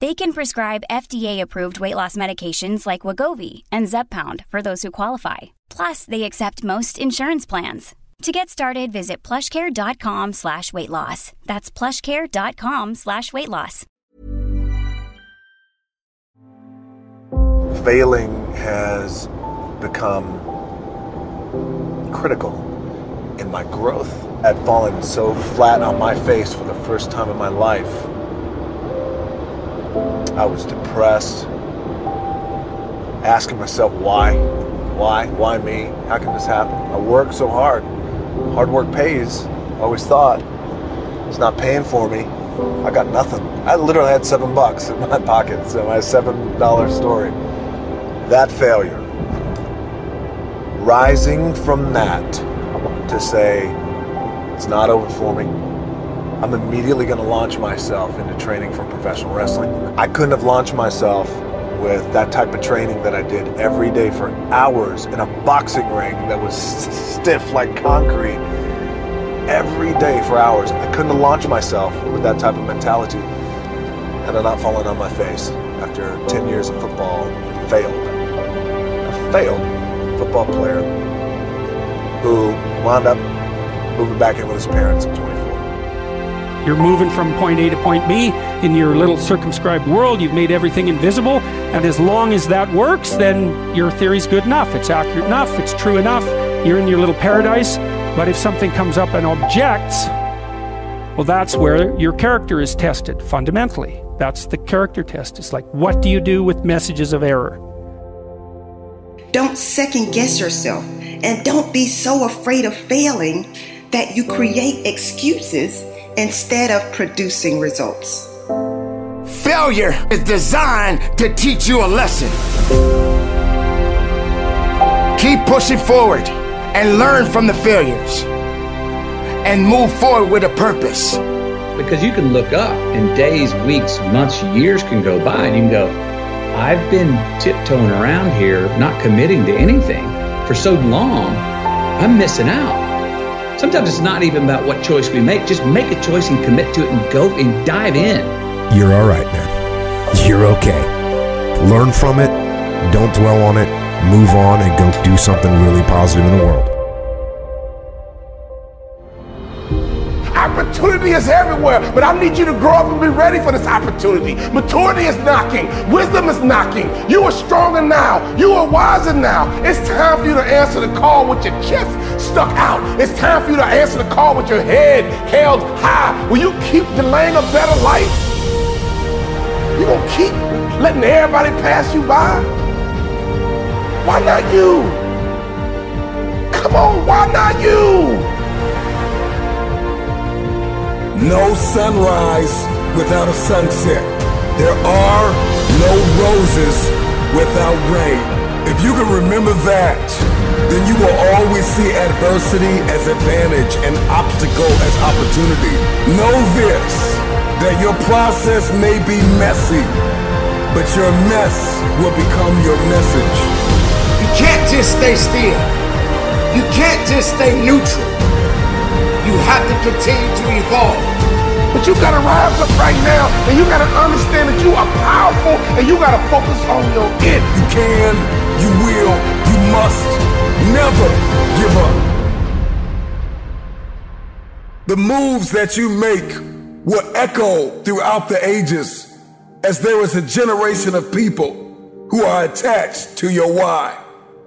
They can prescribe FDA-approved weight loss medications like Wegovy and Zepbound for those who qualify. Plus, they accept most insurance plans. To get started, visit plushcare.com slash weight loss. That's plushcare.com slash weight loss. Failing has become critical in my growth. I'd fallen so flat on my face for the first time in my life. I was depressed, asking myself why, why, why me? How can this happen? I work so hard. Hard work pays. I always thought it's not paying for me. I got nothing. I literally had seven bucks in my pocket, so my seven dollar story. That failure. Rising from that to say it's not over for me. I'm immediately going to launch myself into training for professional wrestling. I couldn't have launched myself with that type of training that I did every day for hours in a boxing ring that was stiff like concrete every day for hours. I couldn't have launched myself with that type of mentality had I not fallen on my face after 10 years of football failed. A failed football player who wound up moving back in with his parents at 24. You're moving from point A to point B in your little circumscribed world. You've made everything invisible. And as long as that works, then your theory's good enough. It's accurate enough. It's true enough. You're in your little paradise. But if something comes up and objects, well, that's where your character is tested fundamentally. That's the character test. It's like, what do you do with messages of error? Don't second guess yourself. And don't be so afraid of failing that you create excuses instead of producing results. Failure is designed to teach you a lesson. Keep pushing forward and learn from the failures and move forward with a purpose. Because you can look up and days, weeks, months, years can go by and you can go, I've been tiptoeing around here, not committing to anything for so long, I'm missing out. Sometimes it's not even about what choice we make. Just make a choice and commit to it and go and dive in. You're all right, man. You're okay. Learn from it, don't dwell on it, move on, and go do something really positive in the world. Is everywhere, but I need you to grow up and be ready for this opportunity. Maturity is knocking, wisdom is knocking. You are stronger now, you are wiser now. It's time for you to answer the call with your chest stuck out. It's time for you to answer the call with your head held high. Will you keep delaying a better life? You gonna keep letting everybody pass you by? Why not you? Come on, why not you? No sunrise without a sunset. There are no roses without rain. If you can remember that, then you will always see adversity as advantage and obstacle as opportunity. Know this, that your process may be messy, but your mess will become your message. You can't just stay still. You can't just stay neutral. You have to continue to evolve. But you gotta rise up right now and you gotta understand that you are powerful and you gotta focus on your it. You can, you will, you must never give up. The moves that you make will echo throughout the ages as there is a generation of people who are attached to your why.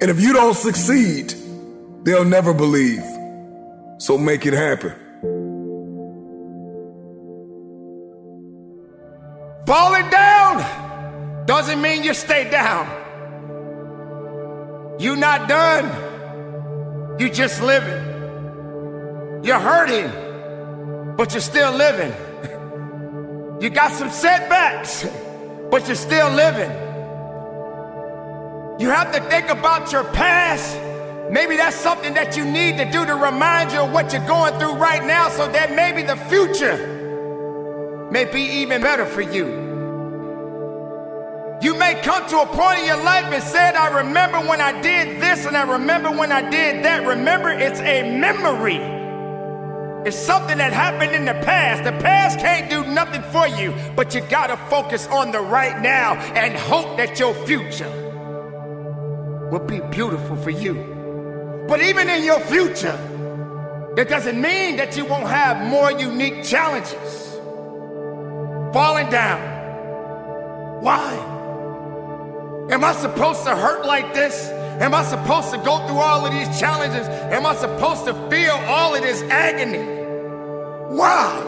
And if you don't succeed, they'll never believe. So make it happen. Falling down doesn't mean you stay down. You're not done. You just living. You're hurting, but you're still living. You got some setbacks, but you're still living. You have to think about your past. Maybe that's something that you need to do to remind you of what you're going through right now so that maybe the future may be even better for you. You may come to a point in your life and said, I remember when I did this and I remember when I did that. Remember, it's a memory. It's something that happened in the past. The past can't do nothing for you, but you gotta focus on the right now and hope that your future will be beautiful for you. But even in your future, that doesn't mean that you won't have more unique challenges. Falling down. Why? Am I supposed to hurt like this? Am I supposed to go through all of these challenges? Am I supposed to feel all of this agony? Why?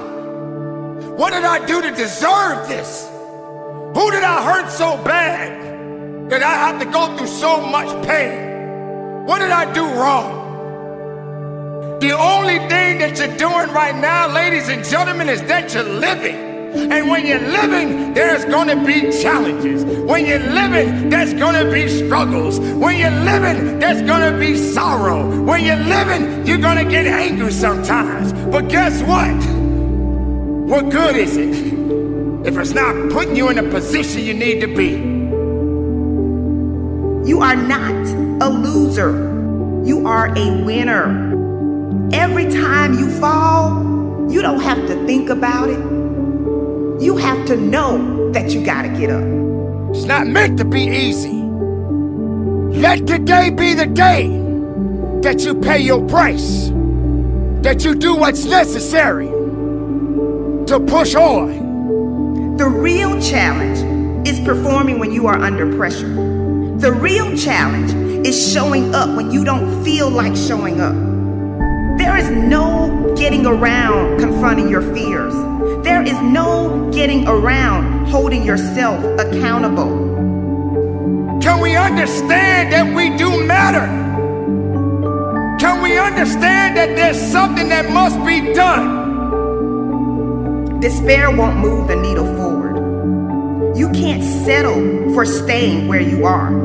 What did I do to deserve this? Who did I hurt so bad that I have to go through so much pain? What did I do wrong? The only thing that you're doing right now, ladies and gentlemen, is that you're living. And when you're living, there's gonna be challenges. When you're living, there's gonna be struggles. When you're living, there's gonna be sorrow. When you're living, you're gonna get angry sometimes. But guess what? What good is it if it's not putting you in a position you need to be? You are not a loser. You are a winner. Every time you fall, you don't have to think about it. You have to know that you gotta get up. It's not meant to be easy. Let today be the day that you pay your price, that you do what's necessary to push on. The real challenge is performing when you are under pressure. The real challenge is showing up when you don't feel like showing up. There is no getting around confronting your fears. There is no getting around holding yourself accountable. Can we understand that we do matter? Can we understand that there's something that must be done? Despair won't move the needle forward. You can't settle for staying where you are.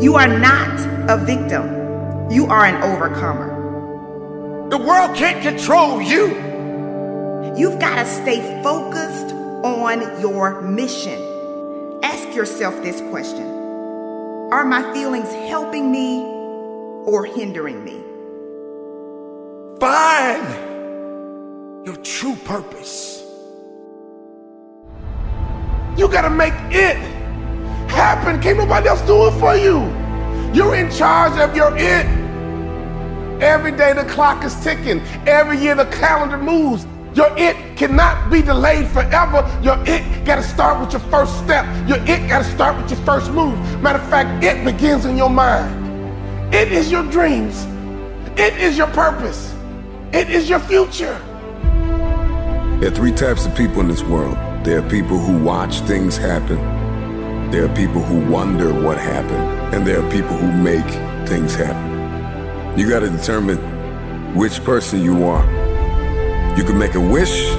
You are not a victim, you are an overcomer. The world can't control you. You've got to stay focused on your mission. Ask yourself this question Are my feelings helping me or hindering me? Find your true purpose. You gotta make it happen. Can't nobody else do it for you. You're in charge of your it. Every day the clock is ticking. Every year the calendar moves. Your it cannot be delayed forever. Your it got to start with your first step. Your it got to start with your first move. Matter of fact, it begins in your mind. It is your dreams. It is your purpose. It is your future. There are three types of people in this world. There are people who watch things happen. There are people who wonder what happened. And there are people who make things happen. You got to determine which person you are. You can make a wish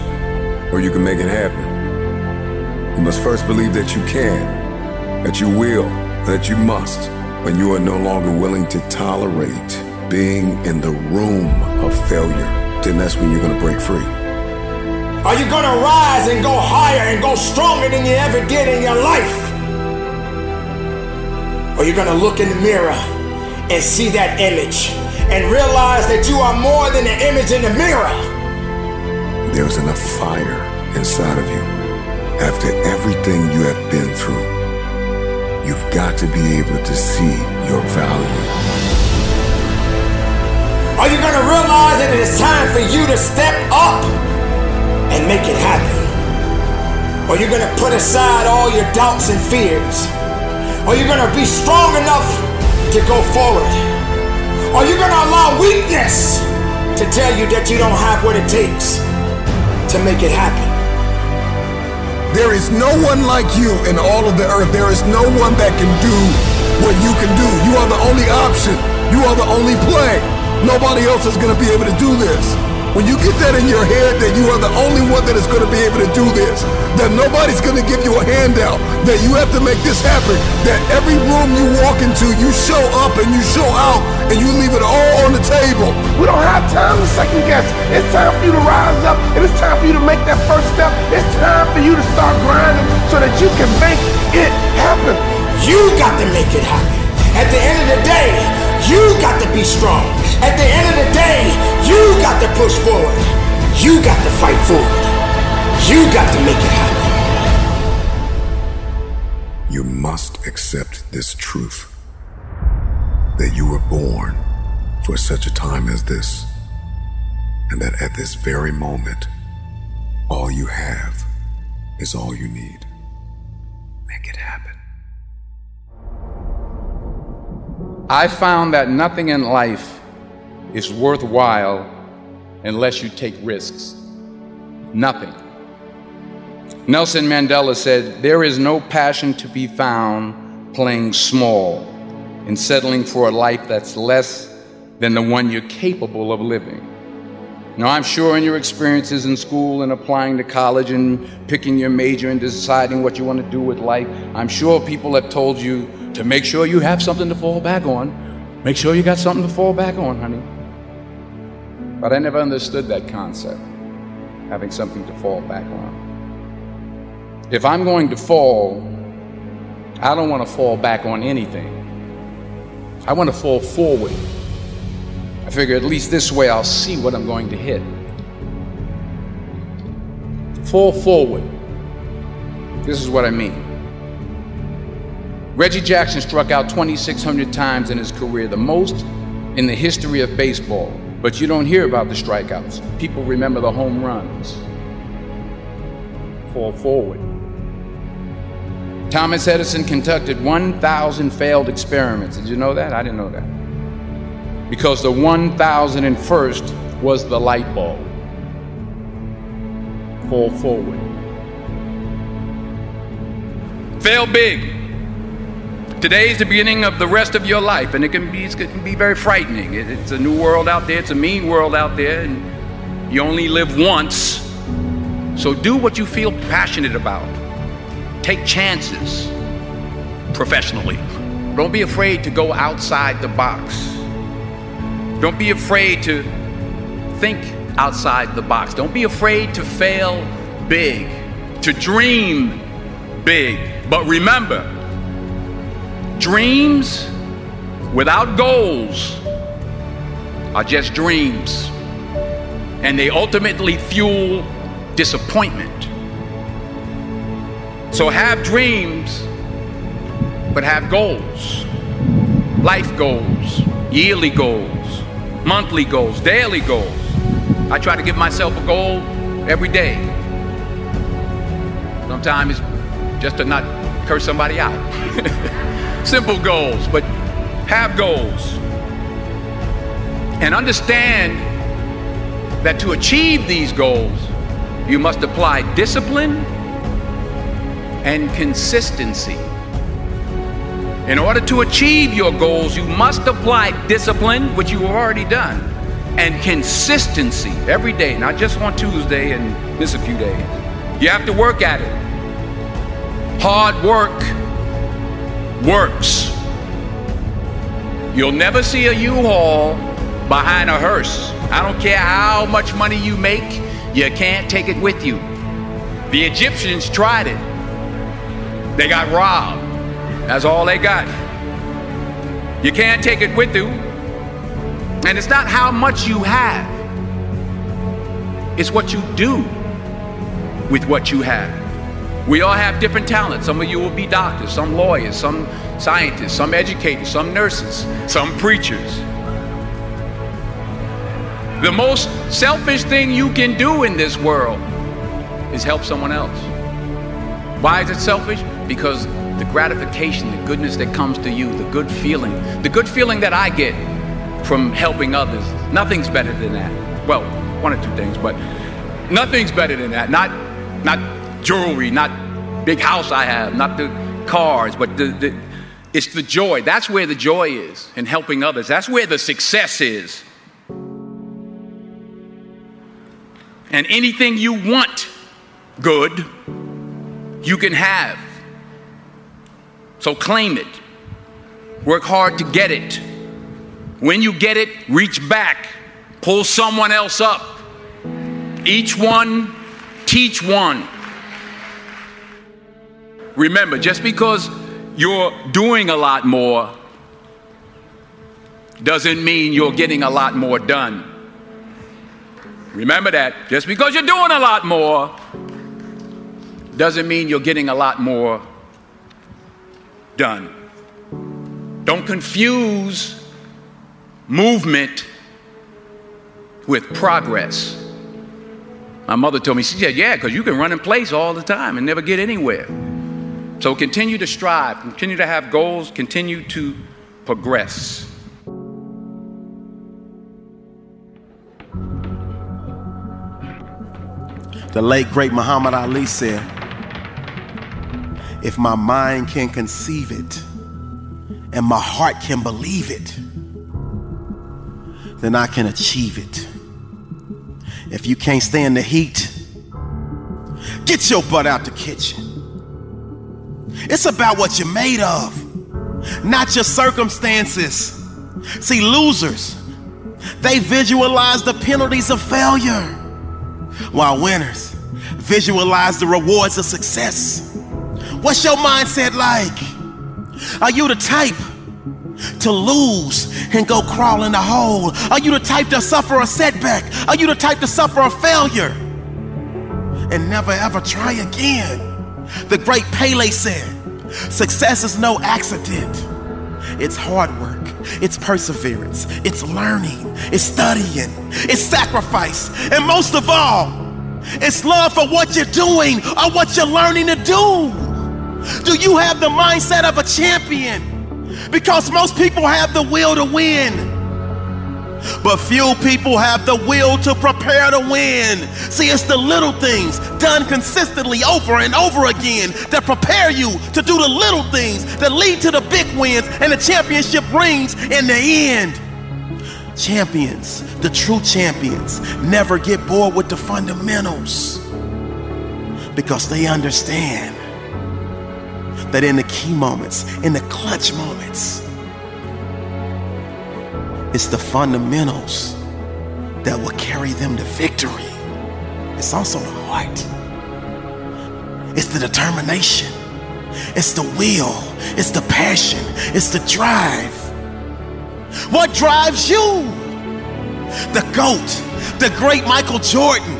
or you can make it happen. You must first believe that you can, that you will, that you must, when you are no longer willing to tolerate being in the room of failure. Then that's when you're going to break free. Are you going to rise and go higher and go stronger than you ever did in your life? Or you're going to look in the mirror and see that image and realize that you are more than the image in the mirror. There's enough fire inside of you. After everything you have been through, you've got to be able to see your value. Are you going to realize that it is time for you to step up and make it happen? Or you're going to put aside all your doubts and fears? Or you're going to be strong enough to go forward? Are you're going to allow weakness to tell you that you don't have what it takes to make it happen? There is no one like you in all of the earth. There is no one that can do what you can do. You are the only option. You are the only play. Nobody else is going to be able to do this. When you get that in your head that you are the only one that is going to be able to do this, that nobody's going to give you a handout, that you have to make this happen, that every room you walk into, you show up and you show out and you leave it all on the table. We don't have time to second guess. It's time for you to rise up and it's time for you to make that first step. It's time for you to start grinding so that you can make it happen. You got to make it happen. At the end of the day, you got to be strong. At the end of the day, you got to push forward. You got to fight forward. You got to make it happen. You must accept this truth that you were born for such a time as this, and that at this very moment, all you have is all you need. Make it happen. I found that nothing in life is worthwhile unless you take risks. Nothing. Nelson Mandela said, There is no passion to be found playing small and settling for a life that's less than the one you're capable of living. Now, I'm sure in your experiences in school and applying to college and picking your major and deciding what you want to do with life, I'm sure people have told you to make sure you have something to fall back on. Make sure you got something to fall back on, honey. But I never understood that concept, having something to fall back on. If I'm going to fall, I don't want to fall back on anything. I want to fall forward. I figure at least this way I'll see what I'm going to hit. Fall forward. This is what I mean. Reggie Jackson struck out 2,600 times in his career, the most in the history of baseball. But you don't hear about the strikeouts. People remember the home runs. Fall forward. Thomas Edison conducted 1,000 failed experiments. Did you know that? I didn't know that. Because the 1,001st was the light bulb. Fall forward. Fail big. Today is the beginning of the rest of your life, and it can be, it can be very frightening. It, it's a new world out there, it's a mean world out there, and you only live once. So do what you feel passionate about. Take chances professionally. Don't be afraid to go outside the box. Don't be afraid to think outside the box. Don't be afraid to fail big, to dream big. But remember, Dreams without goals are just dreams, and they ultimately fuel disappointment. So have dreams, but have goals life goals, yearly goals, monthly goals, daily goals. I try to give myself a goal every day. Sometimes it's just to not curse somebody out. Simple goals, but have goals. And understand that to achieve these goals, you must apply discipline and consistency. In order to achieve your goals, you must apply discipline, which you have already done, and consistency every day, not just on Tuesday and miss a few days. You have to work at it. Hard work works. You'll never see a U-Haul behind a hearse. I don't care how much money you make, you can't take it with you. The Egyptians tried it. They got robbed. That's all they got. You can't take it with you. And it's not how much you have, it's what you do with what you have. We all have different talents. Some of you will be doctors, some lawyers, some scientists, some educators, some nurses, some preachers. The most selfish thing you can do in this world is help someone else. Why is it selfish? Because the gratification, the goodness that comes to you, the good feeling, the good feeling that I get from helping others, nothing's better than that. Well, one or two things, but nothing's better than that. Not, not jewelry, not big house I have, not the cars, but the, the it's the joy. That's where the joy is in helping others. That's where the success is. And anything you want good, you can have. So claim it. Work hard to get it. When you get it, reach back, pull someone else up. Each one, teach one. Remember, just because you're doing a lot more doesn't mean you're getting a lot more done. Remember that. Just because you're doing a lot more doesn't mean you're getting a lot more done. Don't confuse movement with progress. My mother told me, she said, Yeah, because you can run in place all the time and never get anywhere. So continue to strive, continue to have goals, continue to progress. The late great Muhammad Ali said, If my mind can conceive it and my heart can believe it, then I can achieve it. If you can't stand the heat, get your butt out the kitchen. It's about what you're made of, not your circumstances. See, losers, they visualize the penalties of failure, while winners visualize the rewards of success. What's your mindset like? Are you the type to lose and go crawl in the hole? Are you the type to suffer a setback? Are you the type to suffer a failure and never ever try again? The great Pele said, Success is no accident. It's hard work, it's perseverance, it's learning, it's studying, it's sacrifice, and most of all, it's love for what you're doing or what you're learning to do. Do you have the mindset of a champion? Because most people have the will to win. But few people have the will to prepare to win. See, it's the little things done consistently over and over again that prepare you to do the little things that lead to the big wins and the championship rings in the end. Champions, the true champions, never get bored with the fundamentals because they understand that in the key moments, in the clutch moments, it's the fundamentals that will carry them to victory. It's also the heart. It's the determination. It's the will. It's the passion. It's the drive. What drives you? The GOAT, the great Michael Jordan,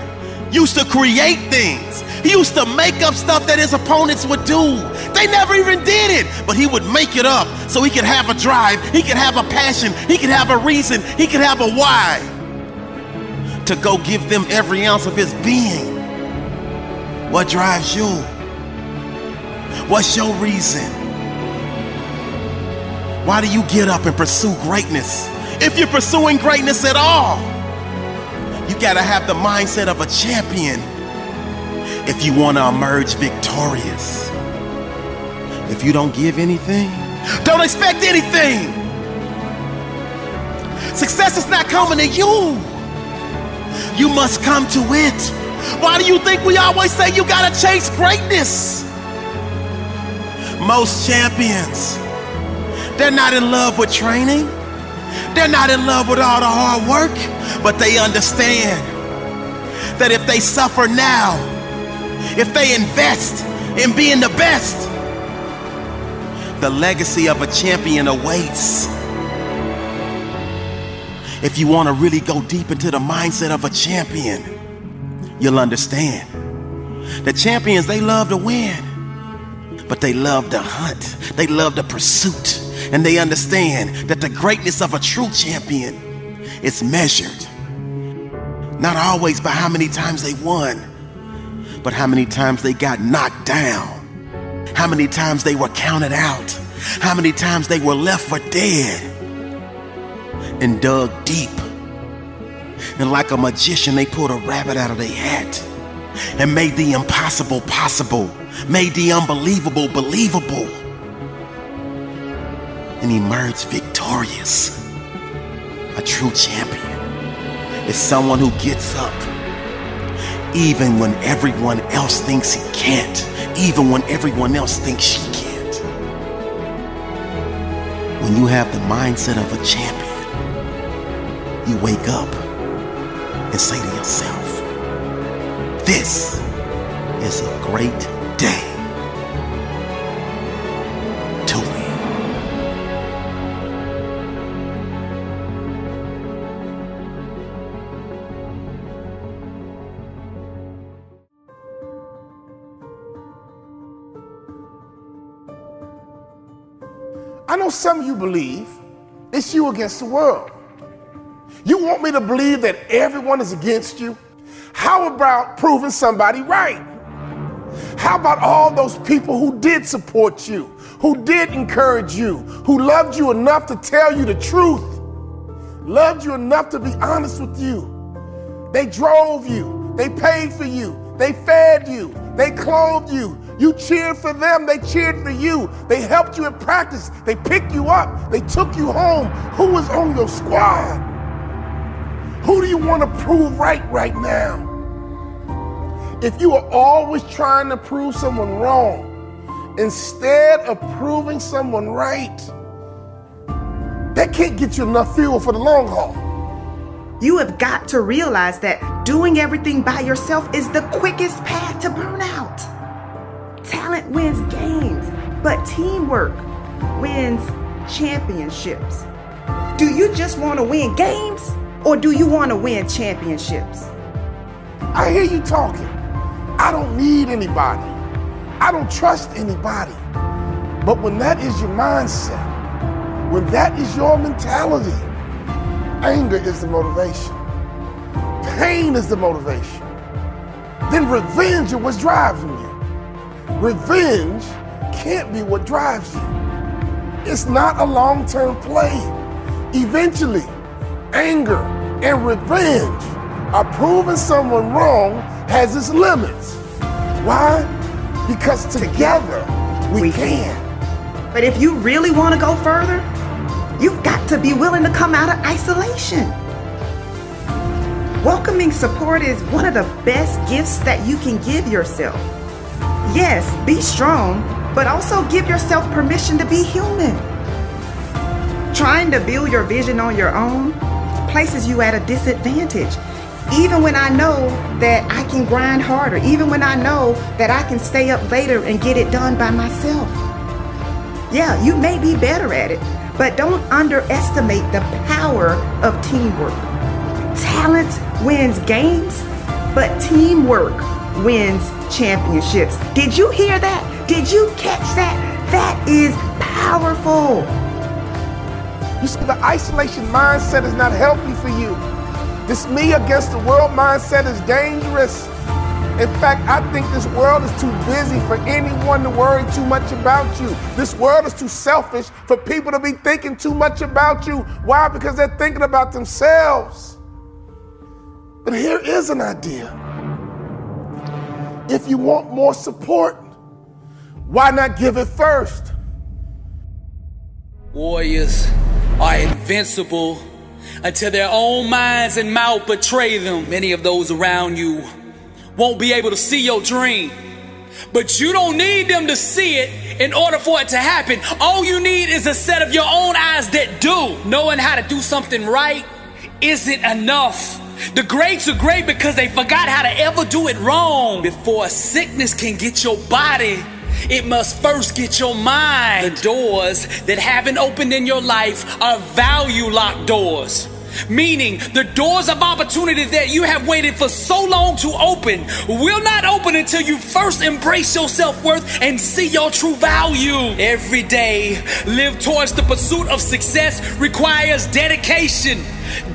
used to create things. He used to make up stuff that his opponents would do. They never even did it, but he would make it up so he could have a drive, he could have a passion, he could have a reason, he could have a why to go give them every ounce of his being. What drives you? What's your reason? Why do you get up and pursue greatness? If you're pursuing greatness at all, you gotta have the mindset of a champion if you want to emerge victorious. If you don't give anything, don't expect anything. Success is not coming to you. You must come to it. Why do you think we always say you gotta chase greatness? Most champions, they're not in love with training. They're not in love with all the hard work, but they understand that if they suffer now, if they invest in being the best, the legacy of a champion awaits. If you want to really go deep into the mindset of a champion, you'll understand. The champions, they love to win, but they love to hunt, they love the pursuit, and they understand that the greatness of a true champion is measured not always by how many times they won, but how many times they got knocked down, how many times they were counted out, how many times they were left for dead and dug deep. And like a magician, they pulled a rabbit out of their hat and made the impossible possible, made the unbelievable believable, and emerged victorious. A true champion is someone who gets up even when everyone else thinks he can't, even when everyone else thinks she can't. When you have the mindset of a champion, you wake up and say to yourself, This is a great day. Know some of you believe it's you against the world. You want me to believe that everyone is against you? How about proving somebody right? How about all those people who did support you, who did encourage you, who loved you enough to tell you the truth, loved you enough to be honest with you? They drove you, they paid for you, they fed you, they clothed you, you cheered for them, they cheered for you. They helped you in practice, they picked you up, they took you home. Who was on your squad? Who do you want to prove right right now? If you are always trying to prove someone wrong instead of proving someone right, that can't get you enough fuel for the long haul. You have got to realize that doing everything by yourself is the quickest path to burnout. Talent wins games, but teamwork wins championships. Do you just want to win games or do you want to win championships? I hear you talking. I don't need anybody. I don't trust anybody. But when that is your mindset, when that is your mentality, anger is the motivation, pain is the motivation, then revenge is what's driving you. Revenge can't be what drives you. It's not a long term play. Eventually, anger and revenge are proving someone wrong has its limits. Why? Because together we, we can. But if you really want to go further, you've got to be willing to come out of isolation. Welcoming support is one of the best gifts that you can give yourself. Yes, be strong, but also give yourself permission to be human. Trying to build your vision on your own places you at a disadvantage. Even when I know that I can grind harder, even when I know that I can stay up later and get it done by myself. Yeah, you may be better at it, but don't underestimate the power of teamwork. Talent wins games, but teamwork wins championships. Did you hear that? Did you catch that? That is powerful. You see, the isolation mindset is not healthy for you. This me against the world mindset is dangerous. In fact, I think this world is too busy for anyone to worry too much about you. This world is too selfish for people to be thinking too much about you. Why? Because they're thinking about themselves. But here is an idea if you want more support, why not give it first? Warriors are invincible until their own minds and mouth betray them. Many of those around you won't be able to see your dream. But you don't need them to see it in order for it to happen. All you need is a set of your own eyes that do. Knowing how to do something right isn't enough. The greats are great because they forgot how to ever do it wrong. Before a sickness can get your body, it must first get your mind. The doors that haven't opened in your life are value locked doors. Meaning, the doors of opportunity that you have waited for so long to open will not open until you first embrace your self worth and see your true value. Every day, live towards the pursuit of success requires dedication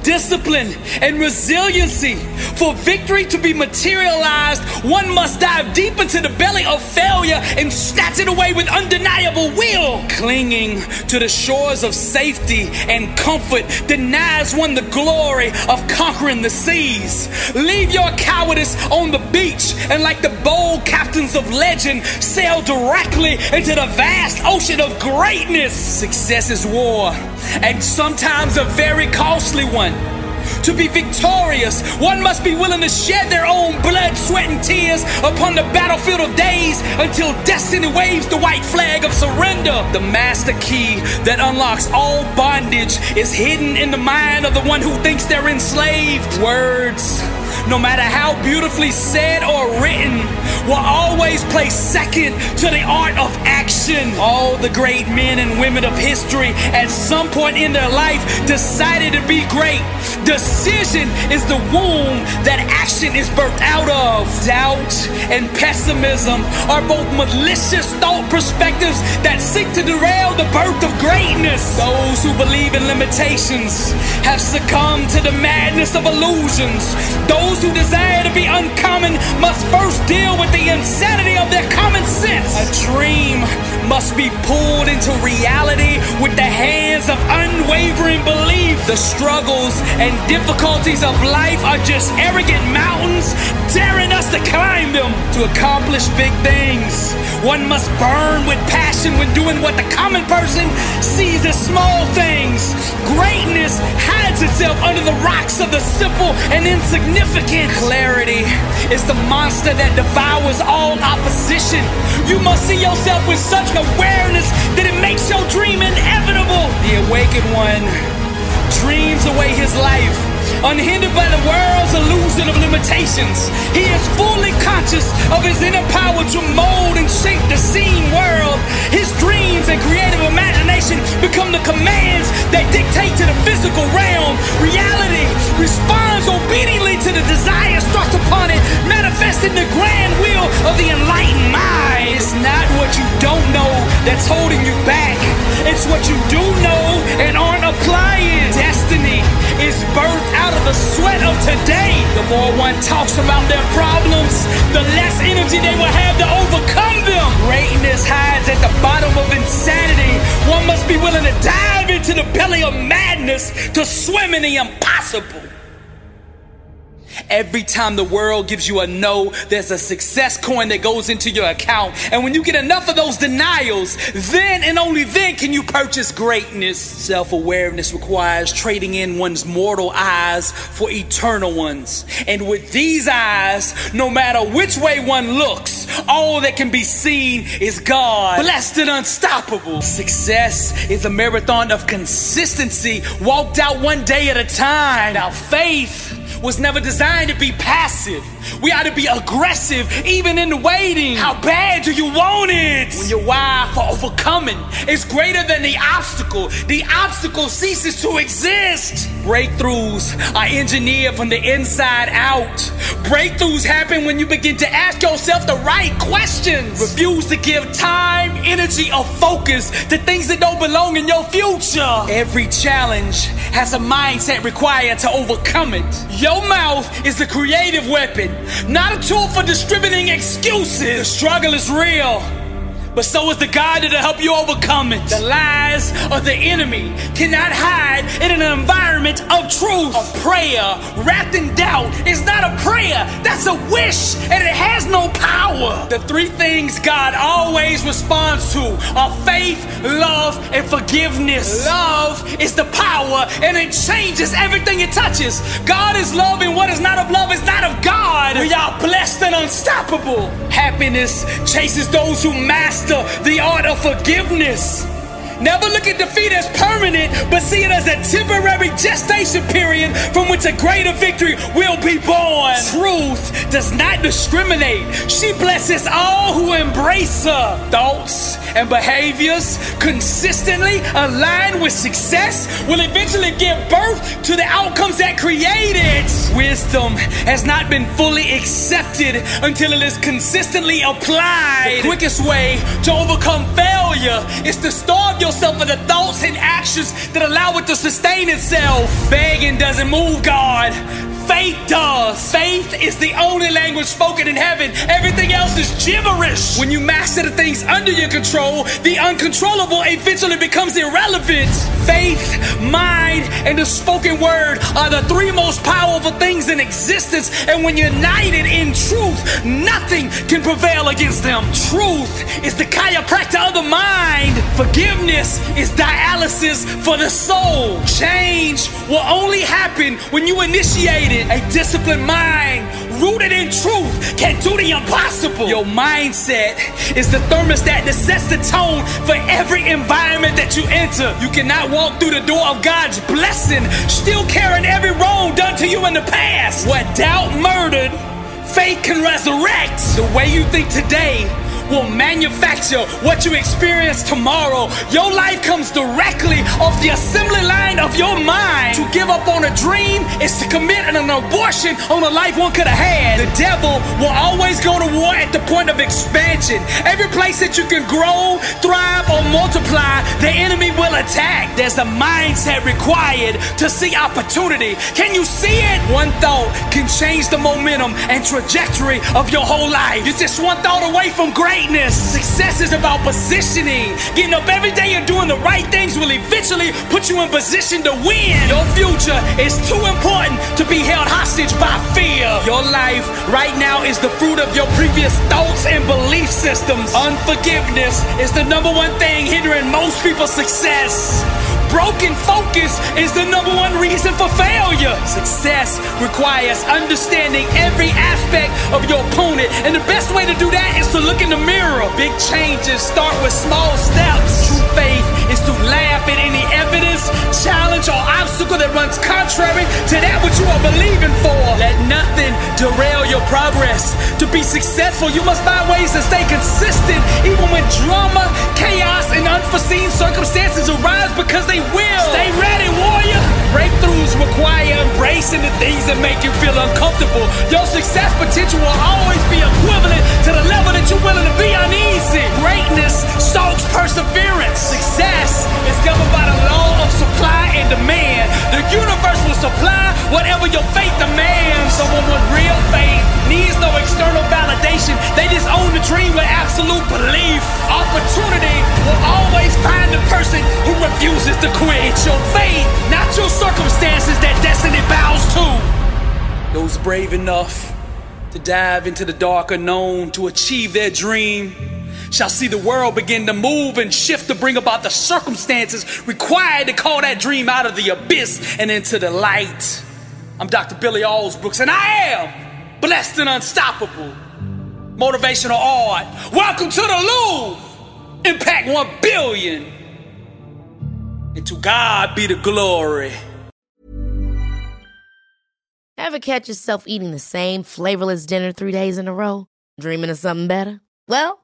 discipline, and resiliency. For victory to be materialized, one must dive deep into the belly of failure and snatch it away with undeniable will. Clinging to the shores of safety and comfort denies one the glory of conquering the seas. Leave your cowardice on the beach and, like the bold captains of legend, sail directly into the vast ocean of greatness. Success is war, and sometimes a very costly one. To be victorious, one must be willing to shed their own blood, sweat, and tears upon the battlefield of days until destiny waves the white flag of surrender. The master key that unlocks all bondage is hidden in the mind of the one who thinks they're enslaved. Words no matter how beautifully said or written, will always place second to the art of action. All the great men and women of history at some point in their life decided to be great. Decision is the womb that action is birthed out of. Doubt and pessimism are both malicious thought perspectives that seek to derail the birth of greatness. Those who believe in limitations have succumbed to the madness of illusions. Those those who desire to be uncommon must first deal with the insanity of their common sense. A dream must be pulled into reality with the hands of unwavering belief. The struggles and difficulties of life are just arrogant mountains daring us to climb them. To accomplish big things, one must burn with passion when doing what the common person sees as small things. Itself under the rocks of the simple and insignificant clarity is the monster that devours all opposition. You must see yourself with such awareness that it makes your dream inevitable. The awakened one dreams away his life unhindered by the world's illusion of limitations. He is fully conscious of his inner power to mold and shape the seen world. His dreams and creative imagination become the commands that dictate to the physical realm. Reality responds obediently to the desires thrust upon it, manifesting the grand will of the enlightened mind. It's not what you don't know that's holding you back. It's what you do know and aren't applying. Destiny is birthed out of the sweat of today. The more one talks about their problems, the less energy they will have to overcome them. Greatness hides at the bottom of insanity. One must be willing to dive into the belly of madness to swim in the impossible. Every time the world gives you a no, there's a success coin that goes into your account. And when you get enough of those denials, then and only then can you purchase greatness. Self awareness requires trading in one's mortal eyes for eternal ones. And with these eyes, no matter which way one looks, all that can be seen is God, blessed and unstoppable. Success is a marathon of consistency, walked out one day at a time. Now, faith was never designed to be passive. We ought to be aggressive, even in the waiting. How bad do you want it? When your why for overcoming is greater than the obstacle, the obstacle ceases to exist. Breakthroughs are engineered from the inside out. Breakthroughs happen when you begin to ask yourself the right questions. Refuse to give time, energy, or focus to things that don't belong in your future. Every challenge has a mindset required to overcome it. Your mouth is the creative weapon not a tool for distributing excuses. The struggle is real but so is the God that'll help you overcome it. The lies of the enemy cannot hide in an environment of truth. A prayer wrapped in doubt is not a prayer, that's a wish, and it has no power. The three things God always responds to are faith, love, and forgiveness. Love is the power, and it changes everything it touches. God is love, and what is not of love is not of God. We are blessed and unstoppable. Happiness chases those who master master the art of forgiveness. Never look at defeat as permanent, but see it as a temporary gestation period from which a greater victory will be born. Truth does not discriminate. She blesses all who embrace her. Thoughts and behaviors consistently aligned with success will eventually give birth to the outcomes that create it. Wisdom has not been fully accepted until it is consistently applied. The quickest way to overcome failure is to starve yourself of the thoughts and actions that allow it to sustain itself. Begging doesn't move God. Faith does. Faith is the only language spoken in heaven. Everything else is gibberish. When you master the things under your control, the uncontrollable eventually becomes irrelevant. Faith, mind, and the spoken word are the three most powerful things in existence. And when united in truth, nothing can prevail against them. Truth is the chiropractor of the mind. Forgiveness is dialysis for the soul. Change will only happen when you initiate it. A disciplined mind rooted in truth can do the impossible. Your mindset is the thermostat that sets the tone for every environment that you enter. You cannot walk through the door of God's blessing still carrying every wrong done to you in the past. What doubt murdered, faith can resurrect. The way you think today will manufacture what you experience tomorrow. Your life comes directly off the assembly line of your mind. To give up on a dream is to commit an abortion on a life one could have had. The devil will always go to war at the point of expansion. Every place that you can grow, thrive, or multiply, the enemy will attack. There's a mindset required to see opportunity. Can you see it? One thought can change the momentum and trajectory of your whole life. You're just one thought away from greatness. Success is about positioning. Getting up every day and doing the right things will eventually put you in position to win. Your future is too important to be held hostage by fear. Your life right now is the fruit of your previous thoughts and belief systems. Unforgiveness is the number one thing hindering most people's success. Broken focus is the number one reason for failure. Success requires understanding every aspect of your opponent, and the best way to do that is to look in the mirror. Big changes start with small steps. True faith is to laugh at any evidence, challenge, or obstacle that runs contrary to that which you are believing for. Let nothing derail your progress. To be successful, you must find ways to stay consistent, even when drama, chaos, and unforeseen circumstances arise because they will. Stay ready, embracing the things that make you feel uncomfortable. Your success potential will always be equivalent to the level that you're willing to be uneasy. Greatness stalks perseverance. Success is governed by the law of supply and demand. The universe will supply whatever your faith demands. Someone with real faith needs no external validation. They just own the dream with absolute belief. Opportunity will always find the person who refuses to quit. It's your faith, not your circumstances, that destiny bows to. Those brave enough to dive into the dark unknown to achieve their dream shall see the world begin to move and shift to bring about the circumstances required to call that dream out of the abyss and into the light. I'm Dr. Billy Alsbrooks, and I am blessed and unstoppable. Motivational art. Welcome to the Louvre. Impact 1 billion. And to God be the glory. Ever catch yourself eating the same flavorless dinner three days in a row? Dreaming of something better? Well,